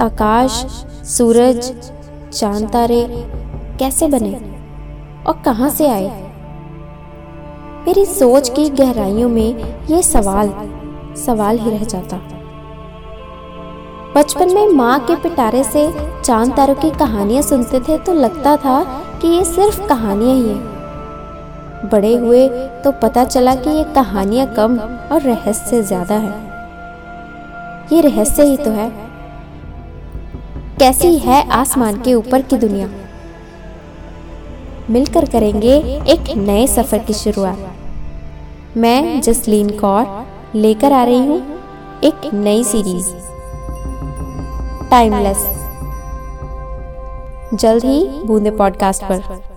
आकाश, सूरज, चाँद, तारे कैसे बने और कहाँ से आए? मेरी सोच की गहराइयों में ये सवाल सवाल ही रह जाता। बचपन में माँ के पिटारे से चाँद तारों की कहानियाँ सुनते थे तो लगता था कि ये सिर्फ़ कहानियाँ ही हैं। बड़े हुए तो पता चला कि ये कहानियाँ कम और रहस्य ज़्यादा है। ये रहस्य ही तो है। कैसी है आसमान के ऊपर की दुनिया? मिलकर करेंगे एक नए सफ़र की शुरुआत। मैं जसलीन कौर लेकर आ रही हूँ एक नई सीरीज़। टाइमलेस। जल्द ही बूंदे पॉडकास्ट पर।